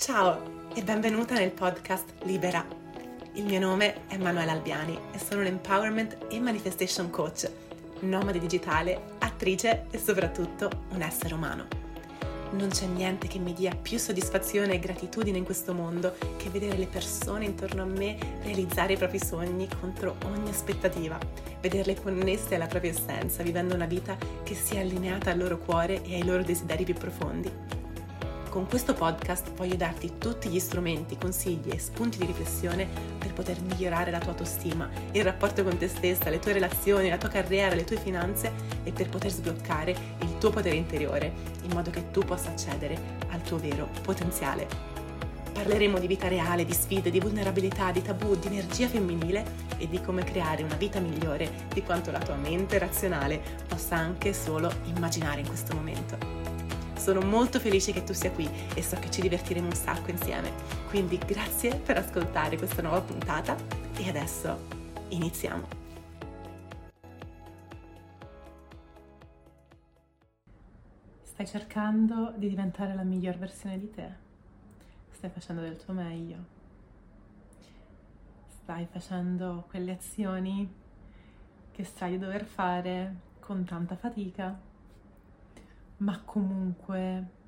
Ciao e benvenuta nel podcast Libera. Il mio nome è Manuela Albiani e sono un empowerment e manifestation coach, nomade digitale, attrice e soprattutto un essere umano. Non c'è niente che mi dia più soddisfazione e gratitudine in questo mondo che vedere le persone intorno a me realizzare i propri sogni contro ogni aspettativa, vederle connesse alla propria essenza, vivendo una vita che sia allineata al loro cuore e ai loro desideri più profondi con questo podcast voglio darti tutti gli strumenti, consigli e spunti di riflessione per poter migliorare la tua autostima, il rapporto con te stessa, le tue relazioni, la tua carriera, le tue finanze e per poter sbloccare il tuo potere interiore in modo che tu possa accedere al tuo vero potenziale. Parleremo di vita reale, di sfide, di vulnerabilità, di tabù, di energia femminile e di come creare una vita migliore di quanto la tua mente razionale possa anche solo immaginare in questo momento. Sono molto felice che tu sia qui e so che ci divertiremo un sacco insieme. Quindi grazie per ascoltare questa nuova puntata e adesso iniziamo. Stai cercando di diventare la miglior versione di te. Stai facendo del tuo meglio. Stai facendo quelle azioni che sai dover fare con tanta fatica ma comunque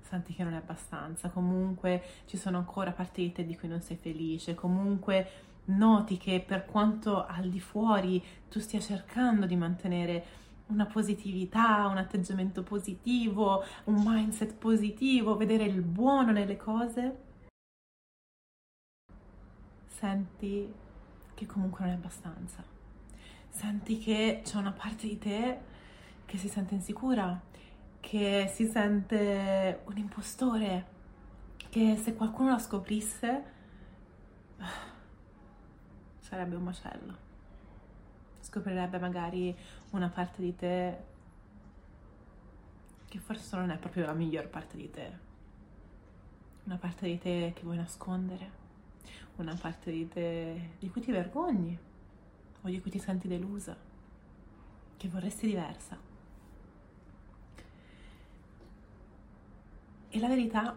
senti che non è abbastanza, comunque ci sono ancora parti di te di cui non sei felice, comunque noti che per quanto al di fuori tu stia cercando di mantenere una positività, un atteggiamento positivo, un mindset positivo, vedere il buono nelle cose, senti che comunque non è abbastanza. Senti che c'è una parte di te che si sente insicura, che si sente un impostore, che se qualcuno la scoprisse sarebbe un macello. Scoprirebbe magari una parte di te che forse non è proprio la miglior parte di te. Una parte di te che vuoi nascondere, una parte di te di cui ti vergogni o di cui ti senti delusa, che vorresti diversa. E la verità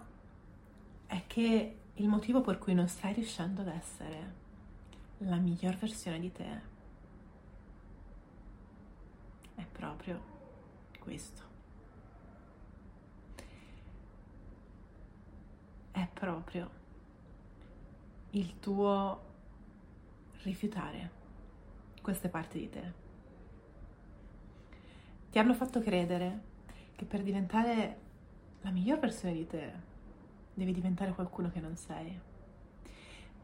è che il motivo per cui non stai riuscendo ad essere la miglior versione di te è proprio questo. È proprio il tuo rifiutare queste parti di te. Ti hanno fatto credere che per diventare la miglior versione di te. Devi diventare qualcuno che non sei.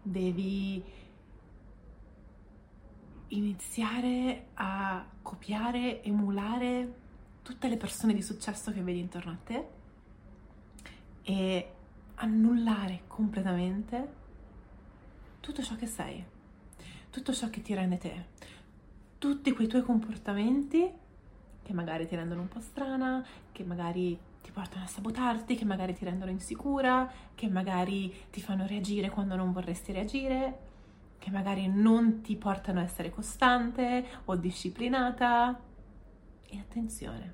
Devi iniziare a copiare, emulare tutte le persone di successo che vedi intorno a te e annullare completamente tutto ciò che sei, tutto ciò che ti rende te, tutti quei tuoi comportamenti che magari ti rendono un po' strana, che magari ti portano a sabotarti, che magari ti rendono insicura, che magari ti fanno reagire quando non vorresti reagire, che magari non ti portano a essere costante o disciplinata. E attenzione,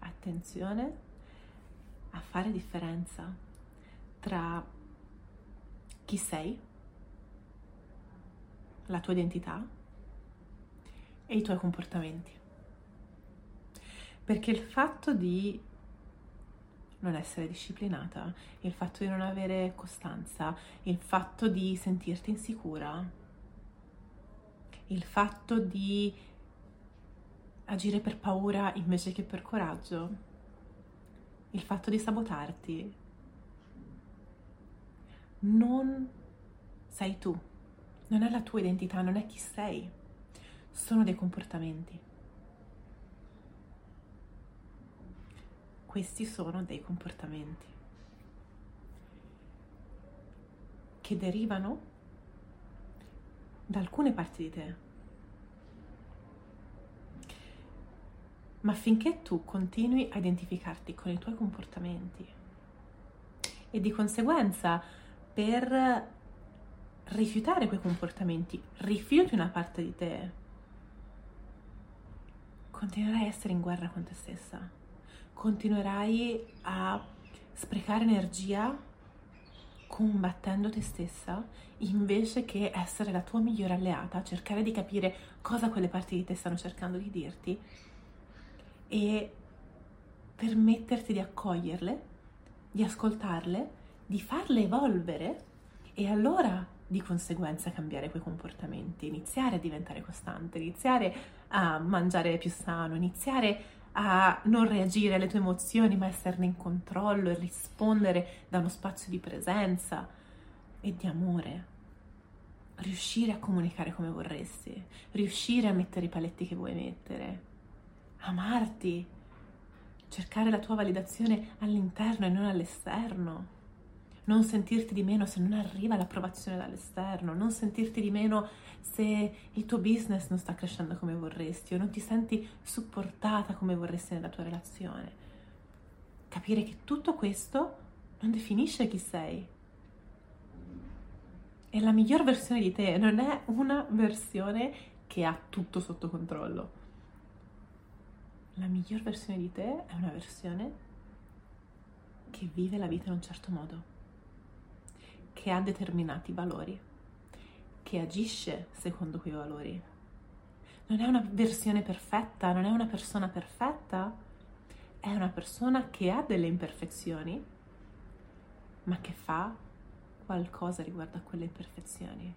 attenzione a fare differenza tra chi sei, la tua identità e i tuoi comportamenti. Perché il fatto di non essere disciplinata, il fatto di non avere costanza, il fatto di sentirti insicura, il fatto di agire per paura invece che per coraggio, il fatto di sabotarti, non sei tu, non è la tua identità, non è chi sei, sono dei comportamenti. Questi sono dei comportamenti che derivano da alcune parti di te. Ma finché tu continui a identificarti con i tuoi comportamenti e di conseguenza per rifiutare quei comportamenti, rifiuti una parte di te, continuerai a essere in guerra con te stessa continuerai a sprecare energia combattendo te stessa invece che essere la tua migliore alleata, cercare di capire cosa quelle parti di te stanno cercando di dirti e permetterti di accoglierle, di ascoltarle, di farle evolvere e allora di conseguenza cambiare quei comportamenti, iniziare a diventare costante, iniziare a mangiare più sano, iniziare a non reagire alle tue emozioni ma esserne in controllo e rispondere da uno spazio di presenza e di amore. Riuscire a comunicare come vorresti, riuscire a mettere i paletti che vuoi mettere, amarti, cercare la tua validazione all'interno e non all'esterno non sentirti di meno se non arriva l'approvazione dall'esterno, non sentirti di meno se il tuo business non sta crescendo come vorresti o non ti senti supportata come vorresti nella tua relazione. Capire che tutto questo non definisce chi sei. E la miglior versione di te non è una versione che ha tutto sotto controllo. La miglior versione di te è una versione che vive la vita in un certo modo che ha determinati valori, che agisce secondo quei valori. Non è una versione perfetta, non è una persona perfetta, è una persona che ha delle imperfezioni, ma che fa qualcosa riguardo a quelle imperfezioni,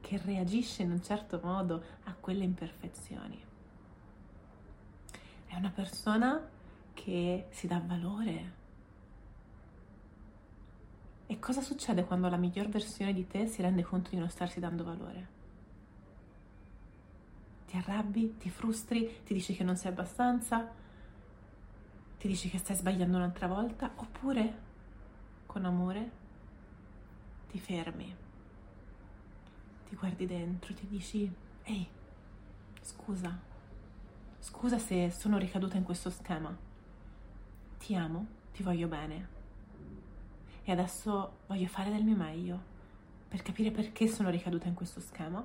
che reagisce in un certo modo a quelle imperfezioni. È una persona che si dà valore, e cosa succede quando la miglior versione di te si rende conto di non starsi dando valore? Ti arrabbi, ti frustri, ti dici che non sei abbastanza, ti dici che stai sbagliando un'altra volta, oppure con amore ti fermi, ti guardi dentro, ti dici, ehi, scusa, scusa se sono ricaduta in questo schema, ti amo, ti voglio bene e adesso voglio fare del mio meglio per capire perché sono ricaduta in questo schema.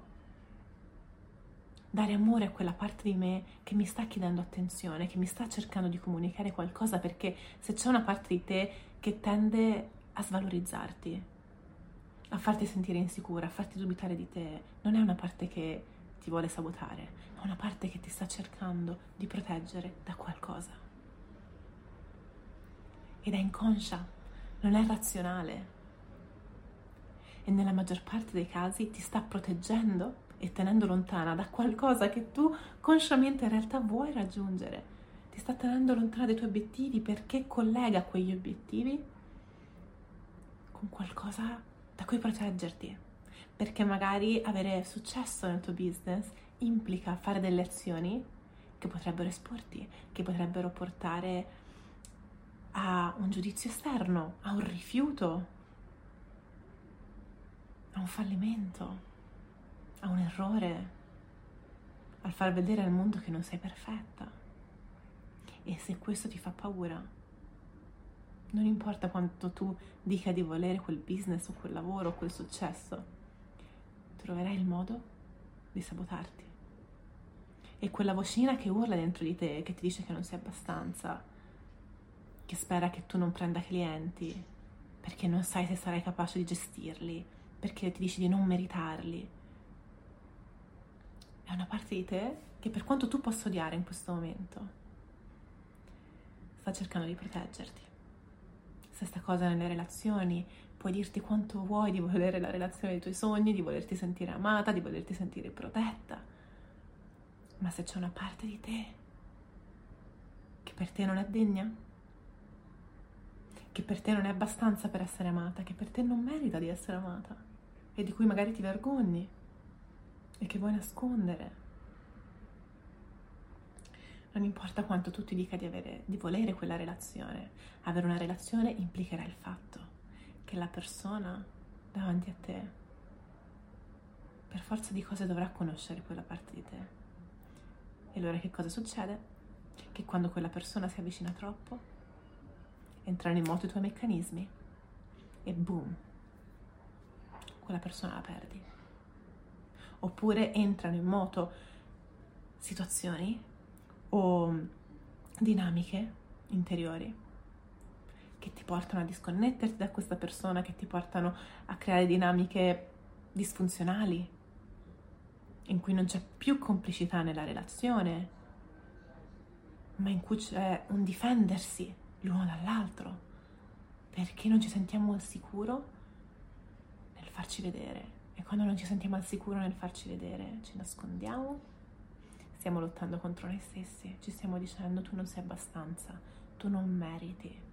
Dare amore a quella parte di me che mi sta chiedendo attenzione, che mi sta cercando di comunicare qualcosa, perché se c'è una parte di te che tende a svalorizzarti, a farti sentire insicura, a farti dubitare di te, non è una parte che ti vuole sabotare, è una parte che ti sta cercando di proteggere da qualcosa. Ed è inconscia non è razionale e nella maggior parte dei casi ti sta proteggendo e tenendo lontana da qualcosa che tu consciamente in realtà vuoi raggiungere. Ti sta tenendo lontana dai tuoi obiettivi perché collega quegli obiettivi con qualcosa da cui proteggerti. Perché magari avere successo nel tuo business implica fare delle azioni che potrebbero esporti, che potrebbero portare a un giudizio esterno, a un rifiuto, a un fallimento, a un errore, al far vedere al mondo che non sei perfetta. E se questo ti fa paura, non importa quanto tu dica di volere quel business o quel lavoro o quel successo, troverai il modo di sabotarti. E quella vocina che urla dentro di te, che ti dice che non sei abbastanza, che spera che tu non prenda clienti, perché non sai se sarai capace di gestirli, perché ti dici di non meritarli. È una parte di te che per quanto tu possa odiare in questo momento, sta cercando di proteggerti. Stessa cosa nelle relazioni, puoi dirti quanto vuoi di volere la relazione dei tuoi sogni, di volerti sentire amata, di volerti sentire protetta. Ma se c'è una parte di te che per te non è degna, che per te non è abbastanza per essere amata, che per te non merita di essere amata e di cui magari ti vergogni e che vuoi nascondere. Non importa quanto tu ti dica di, avere, di volere quella relazione, avere una relazione implicherà il fatto che la persona davanti a te per forza di cose dovrà conoscere quella parte di te. E allora che cosa succede? Che quando quella persona si avvicina troppo, entrano in moto i tuoi meccanismi e boom, quella persona la perdi. Oppure entrano in moto situazioni o dinamiche interiori che ti portano a disconnetterti da questa persona, che ti portano a creare dinamiche disfunzionali, in cui non c'è più complicità nella relazione, ma in cui c'è un difendersi l'uno dall'altro, perché non ci sentiamo al sicuro nel farci vedere. E quando non ci sentiamo al sicuro nel farci vedere, ci nascondiamo, stiamo lottando contro noi stessi, ci stiamo dicendo tu non sei abbastanza, tu non meriti.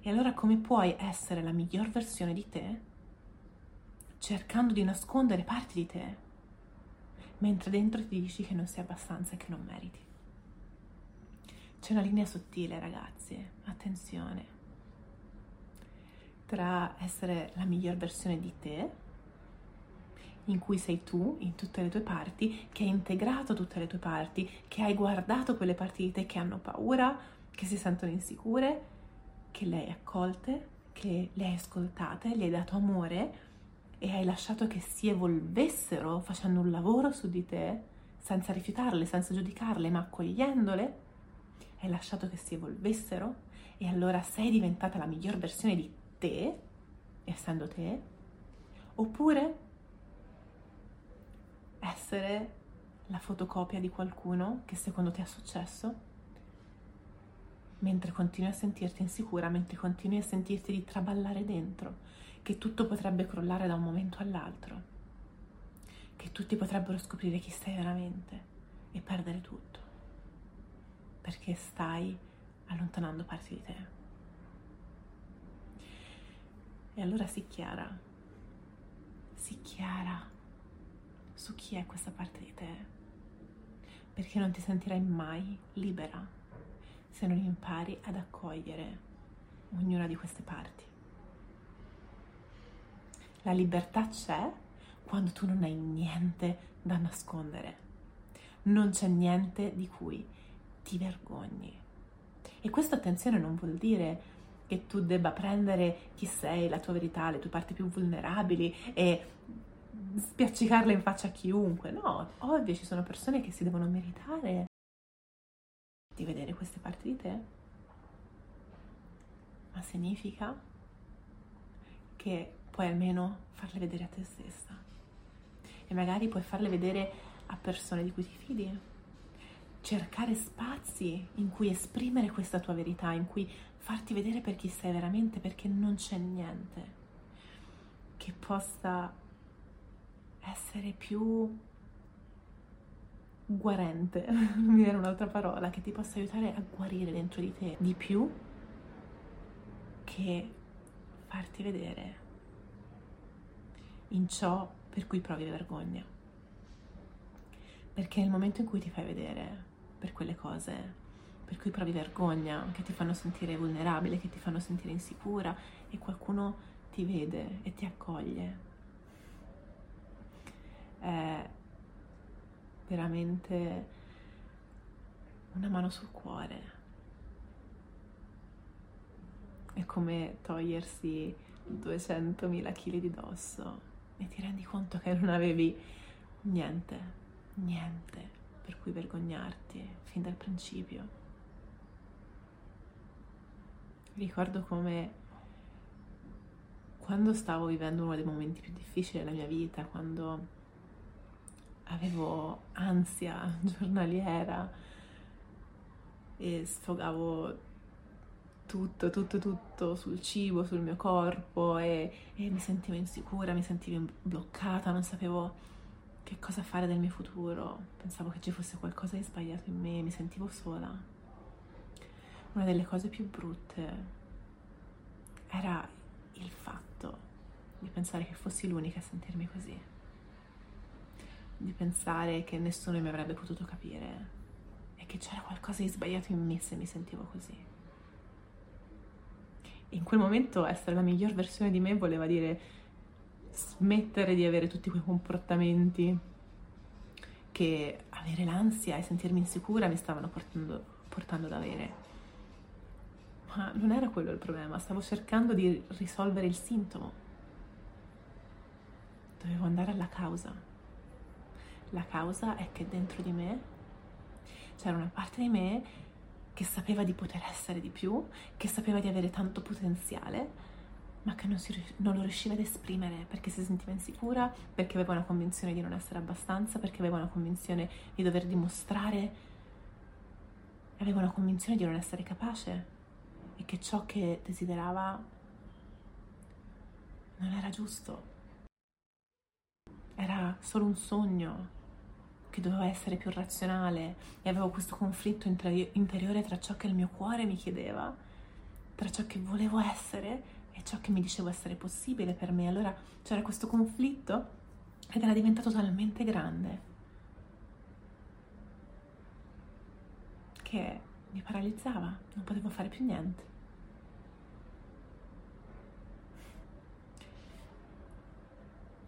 E allora come puoi essere la miglior versione di te cercando di nascondere parti di te, mentre dentro ti dici che non sei abbastanza e che non meriti? C'è una linea sottile, ragazzi, attenzione, tra essere la miglior versione di te, in cui sei tu, in tutte le tue parti, che hai integrato tutte le tue parti, che hai guardato quelle parti di te che hanno paura, che si sentono insicure, che le hai accolte, che le hai ascoltate, gli hai dato amore e hai lasciato che si evolvessero facendo un lavoro su di te, senza rifiutarle, senza giudicarle, ma accogliendole hai lasciato che si evolvessero e allora sei diventata la miglior versione di te, essendo te, oppure essere la fotocopia di qualcuno che secondo te è successo, mentre continui a sentirti insicura, mentre continui a sentirti di traballare dentro, che tutto potrebbe crollare da un momento all'altro, che tutti potrebbero scoprire chi sei veramente e perdere tutto perché stai allontanando parti di te. E allora si chiara, si chiara su chi è questa parte di te, perché non ti sentirai mai libera se non impari ad accogliere ognuna di queste parti. La libertà c'è quando tu non hai niente da nascondere, non c'è niente di cui ti vergogni. E questa attenzione non vuol dire che tu debba prendere chi sei, la tua verità, le tue parti più vulnerabili e spiaccicarle in faccia a chiunque. No, ovvio ci sono persone che si devono meritare di vedere queste parti di te, ma significa che puoi almeno farle vedere a te stessa e magari puoi farle vedere a persone di cui ti fidi cercare spazi in cui esprimere questa tua verità, in cui farti vedere per chi sei veramente, perché non c'è niente che possa essere più guarente, mi viene un'altra parola, che ti possa aiutare a guarire dentro di te di più che farti vedere in ciò per cui provi vergogna. Perché nel momento in cui ti fai vedere per quelle cose per cui provi vergogna, che ti fanno sentire vulnerabile, che ti fanno sentire insicura e qualcuno ti vede e ti accoglie. È veramente una mano sul cuore. È come togliersi 200.000 kg di dosso e ti rendi conto che non avevi niente, niente per cui vergognarti fin dal principio. Ricordo come quando stavo vivendo uno dei momenti più difficili della mia vita, quando avevo ansia giornaliera e sfogavo tutto, tutto, tutto sul cibo, sul mio corpo e, e mi sentivo insicura, mi sentivo bloccata, non sapevo che cosa fare del mio futuro, pensavo che ci fosse qualcosa di sbagliato in me, mi sentivo sola. Una delle cose più brutte era il fatto di pensare che fossi l'unica a sentirmi così, di pensare che nessuno mi avrebbe potuto capire e che c'era qualcosa di sbagliato in me se mi sentivo così. In quel momento essere la miglior versione di me voleva dire smettere di avere tutti quei comportamenti che avere l'ansia e sentirmi insicura mi stavano portando, portando ad avere. Ma non era quello il problema, stavo cercando di risolvere il sintomo. Dovevo andare alla causa. La causa è che dentro di me c'era una parte di me che sapeva di poter essere di più, che sapeva di avere tanto potenziale, ma che non, si, non, lo riusciva ad esprimere perché si sentiva insicura, perché aveva una convinzione di non essere abbastanza, perché aveva una convinzione di dover dimostrare, aveva una convinzione di non essere capace e che ciò che desiderava non era giusto. Era solo un sogno che doveva essere più razionale e avevo questo conflitto interiore tra ciò che il mio cuore mi chiedeva, tra ciò che volevo essere e ciò che mi dicevo essere possibile per me. Allora c'era questo conflitto ed era diventato talmente grande che mi paralizzava, non potevo fare più niente.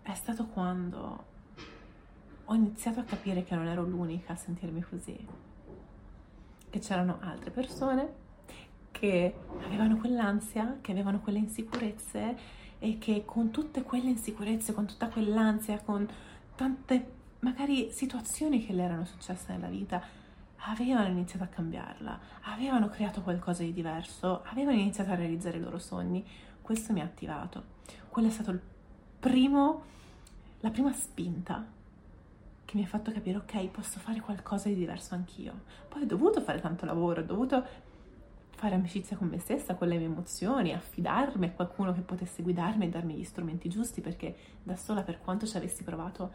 È stato quando ho iniziato a capire che non ero l'unica a sentirmi così, che c'erano altre persone che avevano quell'ansia, che avevano quelle insicurezze e che con tutte quelle insicurezze, con tutta quell'ansia, con tante magari situazioni che le erano successe nella vita, avevano iniziato a cambiarla, avevano creato qualcosa di diverso, avevano iniziato a realizzare i loro sogni. Questo mi ha attivato. Quello è stato il primo, la prima spinta che mi ha fatto capire, ok, posso fare qualcosa di diverso anch'io. Poi ho dovuto fare tanto lavoro, ho dovuto fare amicizia con me stessa, con le mie emozioni, affidarmi a qualcuno che potesse guidarmi e darmi gli strumenti giusti, perché da sola, per quanto ci avessi provato,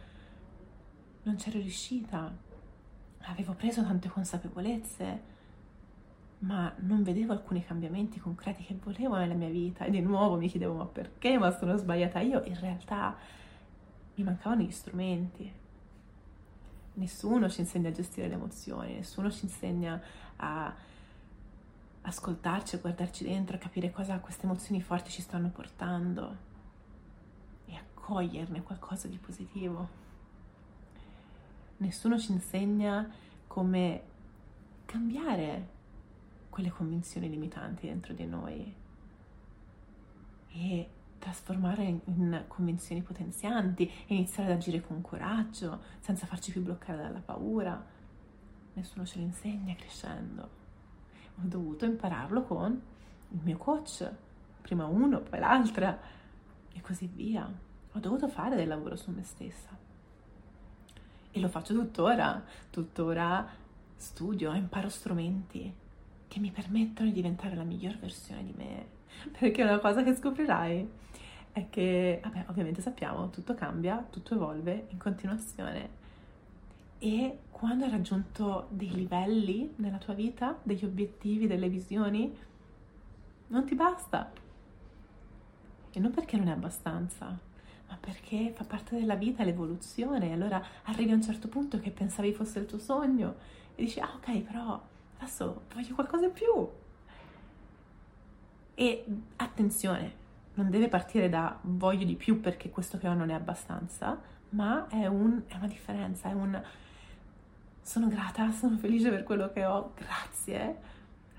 non c'ero riuscita. Avevo preso tante consapevolezze, ma non vedevo alcuni cambiamenti concreti che volevo nella mia vita. E di nuovo mi chiedevo, ma perché? Ma sono sbagliata io? In realtà mi mancavano gli strumenti. Nessuno ci insegna a gestire le emozioni, nessuno ci insegna a ascoltarci, guardarci dentro, capire cosa queste emozioni forti ci stanno portando e accoglierne qualcosa di positivo. Nessuno ci insegna come cambiare quelle convinzioni limitanti dentro di noi e trasformare in convinzioni potenzianti e iniziare ad agire con coraggio, senza farci più bloccare dalla paura. Nessuno ce lo insegna crescendo ho dovuto impararlo con il mio coach, prima uno, poi l'altra e così via. Ho dovuto fare del lavoro su me stessa. E lo faccio tuttora, tuttora studio, imparo strumenti che mi permettono di diventare la miglior versione di me. Perché una cosa che scoprirai è che, vabbè, ovviamente sappiamo, tutto cambia, tutto evolve in continuazione e quando hai raggiunto dei livelli nella tua vita, degli obiettivi, delle visioni, non ti basta. E non perché non è abbastanza, ma perché fa parte della vita l'evoluzione. Allora arrivi a un certo punto che pensavi fosse il tuo sogno e dici, ah ok, però adesso voglio qualcosa in più. E attenzione, non deve partire da voglio di più perché questo che ho non è abbastanza, ma è, un, è una differenza, è un sono grata, sono felice per quello che ho, grazie.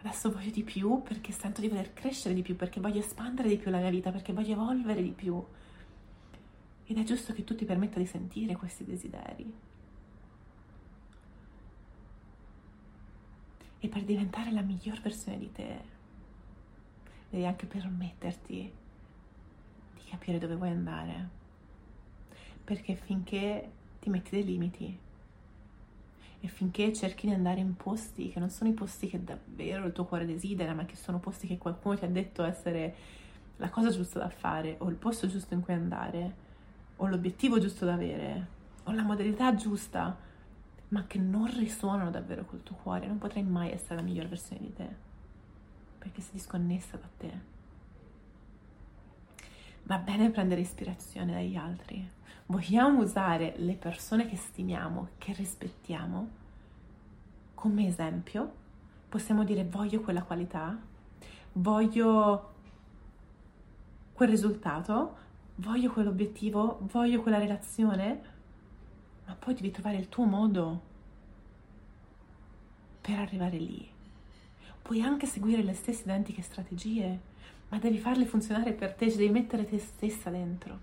Adesso voglio di più perché sento di voler crescere di più, perché voglio espandere di più la mia vita, perché voglio evolvere di più. Ed è giusto che tu ti permetta di sentire questi desideri. E per diventare la miglior versione di te, devi anche permetterti di capire dove vuoi andare. Perché finché ti metti dei limiti, e finché cerchi di andare in posti che non sono i posti che davvero il tuo cuore desidera, ma che sono posti che qualcuno ti ha detto essere la cosa giusta da fare, o il posto giusto in cui andare, o l'obiettivo giusto da avere, o la modalità giusta, ma che non risuonano davvero col tuo cuore, non potrai mai essere la miglior versione di te, perché sei disconnessa da te. Va bene prendere ispirazione dagli altri, vogliamo usare le persone che stimiamo, che rispettiamo, come esempio, possiamo dire voglio quella qualità, voglio quel risultato, voglio quell'obiettivo, voglio quella relazione, ma poi devi trovare il tuo modo per arrivare lì. Puoi anche seguire le stesse identiche strategie, ma devi farle funzionare per te, devi mettere te stessa dentro.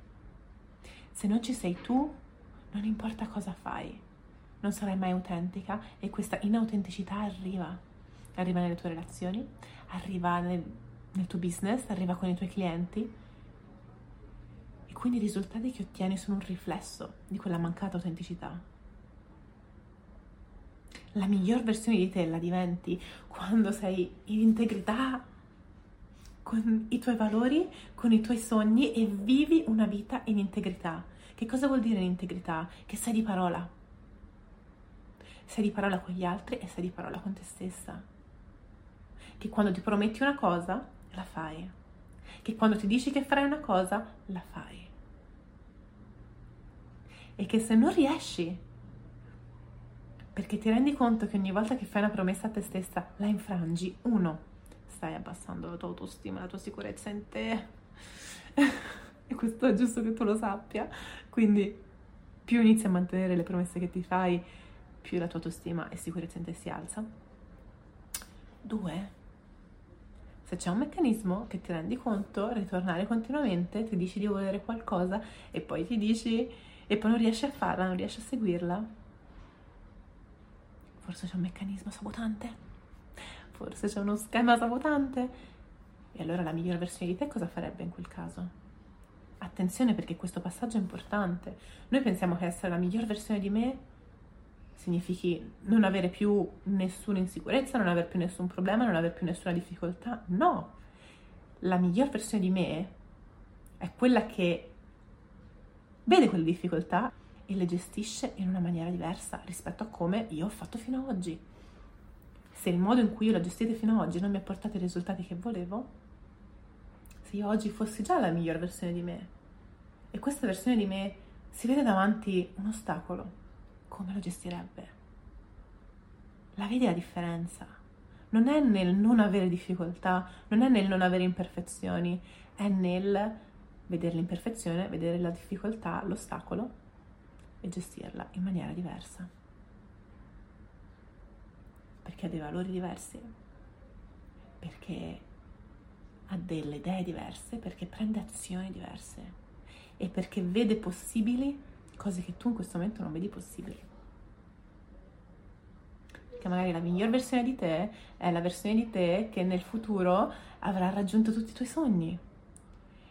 Se non ci sei tu, non importa cosa fai, non sarai mai autentica e questa inautenticità arriva. arriva nelle tue relazioni, arriva nel, nel tuo business, arriva con i tuoi clienti. E quindi i risultati che ottieni sono un riflesso di quella mancata autenticità. La miglior versione di te la diventi quando sei in integrità con i tuoi valori, con i tuoi sogni e vivi una vita in integrità. Che cosa vuol dire in integrità? Che sei di parola. Sei di parola con gli altri e sei di parola con te stessa. Che quando ti prometti una cosa, la fai. Che quando ti dici che farai una cosa, la fai. E che se non riesci, perché ti rendi conto che ogni volta che fai una promessa a te stessa la infrangi, uno, stai abbassando la tua autostima, la tua sicurezza in te. e questo è giusto che tu lo sappia. Quindi più inizi a mantenere le promesse che ti fai, più la tua autostima e sicurezza in te si alza. Due, se c'è un meccanismo che ti rendi conto, ritornare continuamente, ti dici di volere qualcosa e poi ti dici e poi non riesci a farla, non riesci a seguirla. Forse c'è un meccanismo sabotante forse c'è uno schema sabotante. E allora la migliore versione di te cosa farebbe in quel caso? Attenzione perché questo passaggio è importante. Noi pensiamo che essere la miglior versione di me significhi non avere più nessuna insicurezza, non avere più nessun problema, non avere più nessuna difficoltà. No, la miglior versione di me è quella che vede quelle difficoltà e le gestisce in una maniera diversa rispetto a come io ho fatto fino ad oggi se il modo in cui io l'ho gestita fino ad oggi non mi ha portato i risultati che volevo, se io oggi fossi già la miglior versione di me e questa versione di me si vede davanti un ostacolo, come lo gestirebbe? La vedi la differenza? Non è nel non avere difficoltà, non è nel non avere imperfezioni, è nel vedere l'imperfezione, vedere la difficoltà, l'ostacolo e gestirla in maniera diversa perché ha dei valori diversi, perché ha delle idee diverse, perché prende azioni diverse e perché vede possibili cose che tu in questo momento non vedi possibili. Perché magari la miglior versione di te è la versione di te che nel futuro avrà raggiunto tutti i tuoi sogni.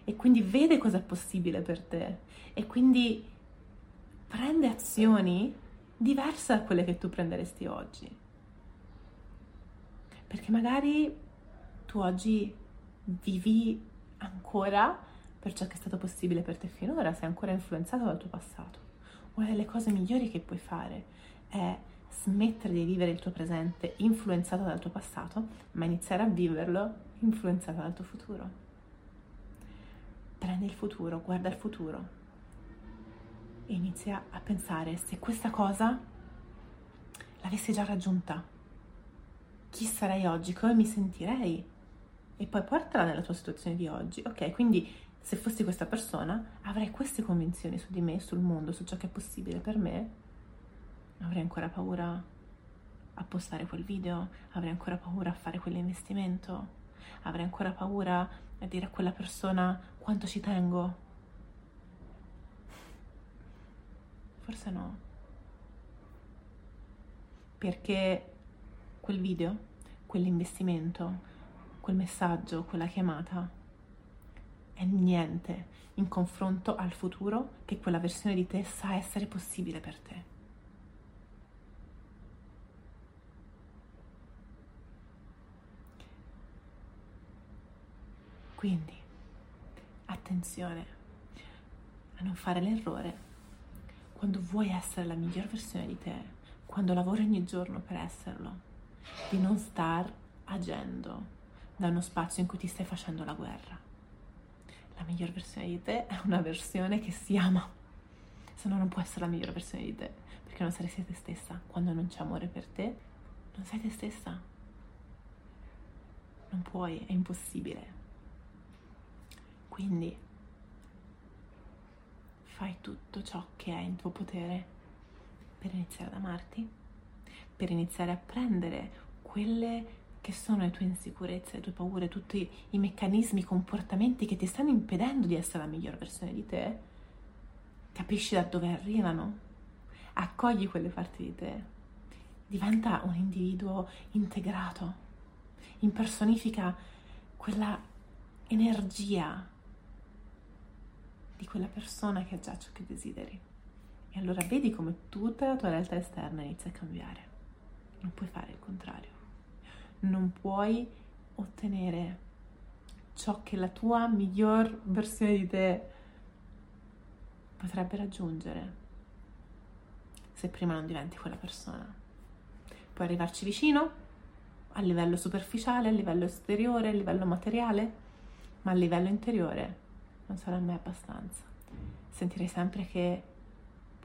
E quindi vede cosa è possibile per te. E quindi prende azioni diverse da quelle che tu prenderesti oggi perché magari tu oggi vivi ancora per ciò che è stato possibile per te finora, sei ancora influenzato dal tuo passato. Una delle cose migliori che puoi fare è smettere di vivere il tuo presente influenzato dal tuo passato, ma iniziare a viverlo influenzato dal tuo futuro. Prendi il futuro, guarda il futuro e inizia a pensare se questa cosa l'avessi già raggiunta, chi sarei oggi, come mi sentirei e poi portala nella tua situazione di oggi. Ok, quindi se fossi questa persona avrei queste convinzioni su di me, sul mondo, su ciò che è possibile per me, avrei ancora paura a postare quel video, avrei ancora paura a fare quell'investimento, avrei ancora paura a dire a quella persona quanto ci tengo. Forse no. Perché quel video quell'investimento, quel messaggio, quella chiamata è niente in confronto al futuro che quella versione di te sa essere possibile per te. Quindi, attenzione a non fare l'errore quando vuoi essere la miglior versione di te, quando lavori ogni giorno per esserlo di non star agendo da uno spazio in cui ti stai facendo la guerra. La miglior versione di te è una versione che si ama, se no non può essere la miglior versione di te, perché non saresti te stessa. Quando non c'è amore per te, non sei te stessa. Non puoi, è impossibile. Quindi fai tutto ciò che è in tuo potere per iniziare ad amarti, per iniziare a prendere quelle che sono le tue insicurezze, le tue paure, tutti i meccanismi, i comportamenti che ti stanno impedendo di essere la miglior versione di te, capisci da dove arrivano, accogli quelle parti di te, diventa un individuo integrato, impersonifica quella energia di quella persona che ha già ciò che desideri. E allora vedi come tutta la tua realtà esterna inizia a cambiare. Non puoi fare il contrario. Non puoi ottenere ciò che la tua miglior versione di te potrebbe raggiungere se prima non diventi quella persona. Puoi arrivarci vicino a livello superficiale, a livello esteriore, a livello materiale, ma a livello interiore non sarà mai abbastanza. Sentirei sempre che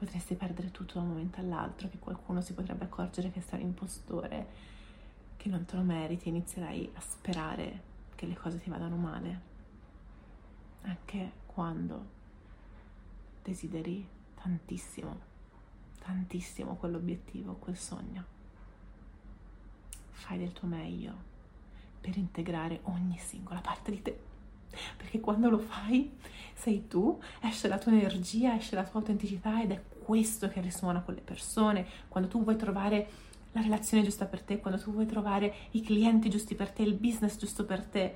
potresti perdere tutto da un momento all'altro, che qualcuno si potrebbe accorgere che sei un impostore, che non te lo meriti, inizierai a sperare che le cose ti vadano male, anche quando desideri tantissimo, tantissimo quell'obiettivo, quel sogno. Fai del tuo meglio per integrare ogni singola parte di te perché quando lo fai sei tu, esce la tua energia, esce la tua autenticità ed è questo che risuona con le persone. Quando tu vuoi trovare la relazione giusta per te, quando tu vuoi trovare i clienti giusti per te, il business giusto per te,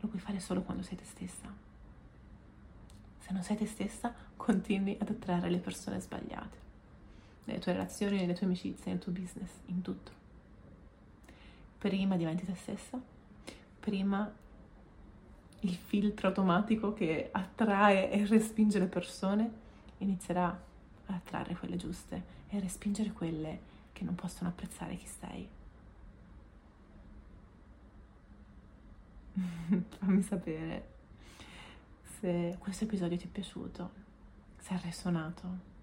lo puoi fare solo quando sei te stessa. Se non sei te stessa, continui ad attrarre le persone sbagliate, nelle tue relazioni, nelle tue amicizie, nel tuo business, in tutto. Prima diventi te stessa, prima il filtro automatico che attrae e respinge le persone inizierà ad attrarre quelle giuste e a respingere quelle che non possono apprezzare chi sei. Fammi sapere se questo episodio ti è piaciuto, se ha resonato,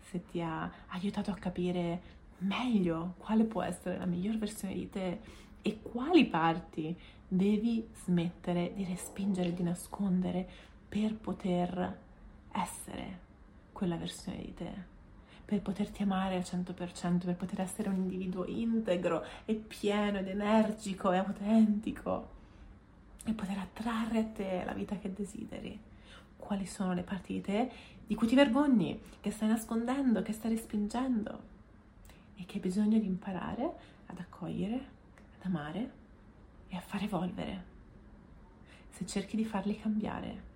se ti ha aiutato a capire meglio quale può essere la miglior versione di te e quali parti devi smettere di respingere, di nascondere per poter essere quella versione di te, per poterti amare al 100%, per poter essere un individuo integro e pieno ed energico e autentico e poter attrarre a te la vita che desideri. Quali sono le parti di te di cui ti vergogni, che stai nascondendo, che stai respingendo e che hai bisogno di imparare ad accogliere, ad amare e a far evolvere. Se cerchi di farli cambiare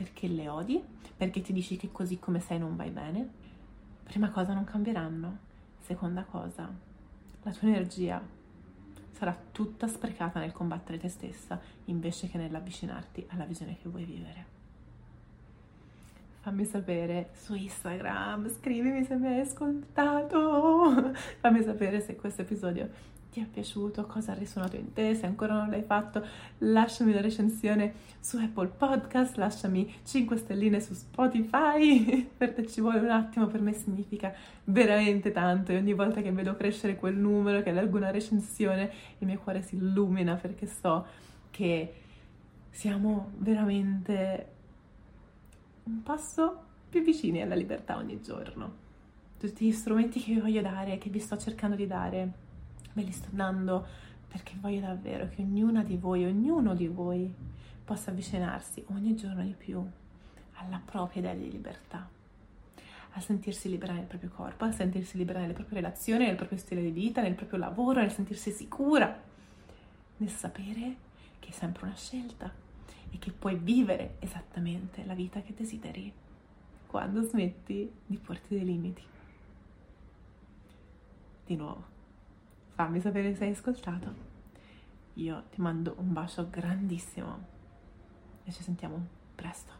perché le odi, perché ti dici che così come sei non vai bene, prima cosa non cambieranno. Seconda cosa, la tua energia sarà tutta sprecata nel combattere te stessa invece che nell'avvicinarti alla visione che vuoi vivere. Fammi sapere su Instagram, scrivimi se mi hai ascoltato, fammi sapere se questo episodio ti è piaciuto, cosa ha risuonato in te, se ancora non l'hai fatto lasciami una recensione su Apple Podcast, lasciami 5 stelline su Spotify, perché ci vuole un attimo, per me significa veramente tanto e ogni volta che vedo crescere quel numero, che leggo una recensione, il mio cuore si illumina perché so che siamo veramente un passo più vicini alla libertà ogni giorno. Tutti gli strumenti che vi voglio dare, che vi sto cercando di dare, ve li sto dando perché voglio davvero che ognuna di voi, ognuno di voi possa avvicinarsi ogni giorno di più alla propria idea di libertà, a sentirsi libera nel proprio corpo, a sentirsi libera nelle proprie relazioni, nel proprio stile di vita, nel proprio lavoro, nel sentirsi sicura, nel sapere che è sempre una scelta e che puoi vivere esattamente la vita che desideri quando smetti di porti dei limiti. Di nuovo fammi sapere se hai ascoltato. Io ti mando un bacio grandissimo e ci sentiamo presto.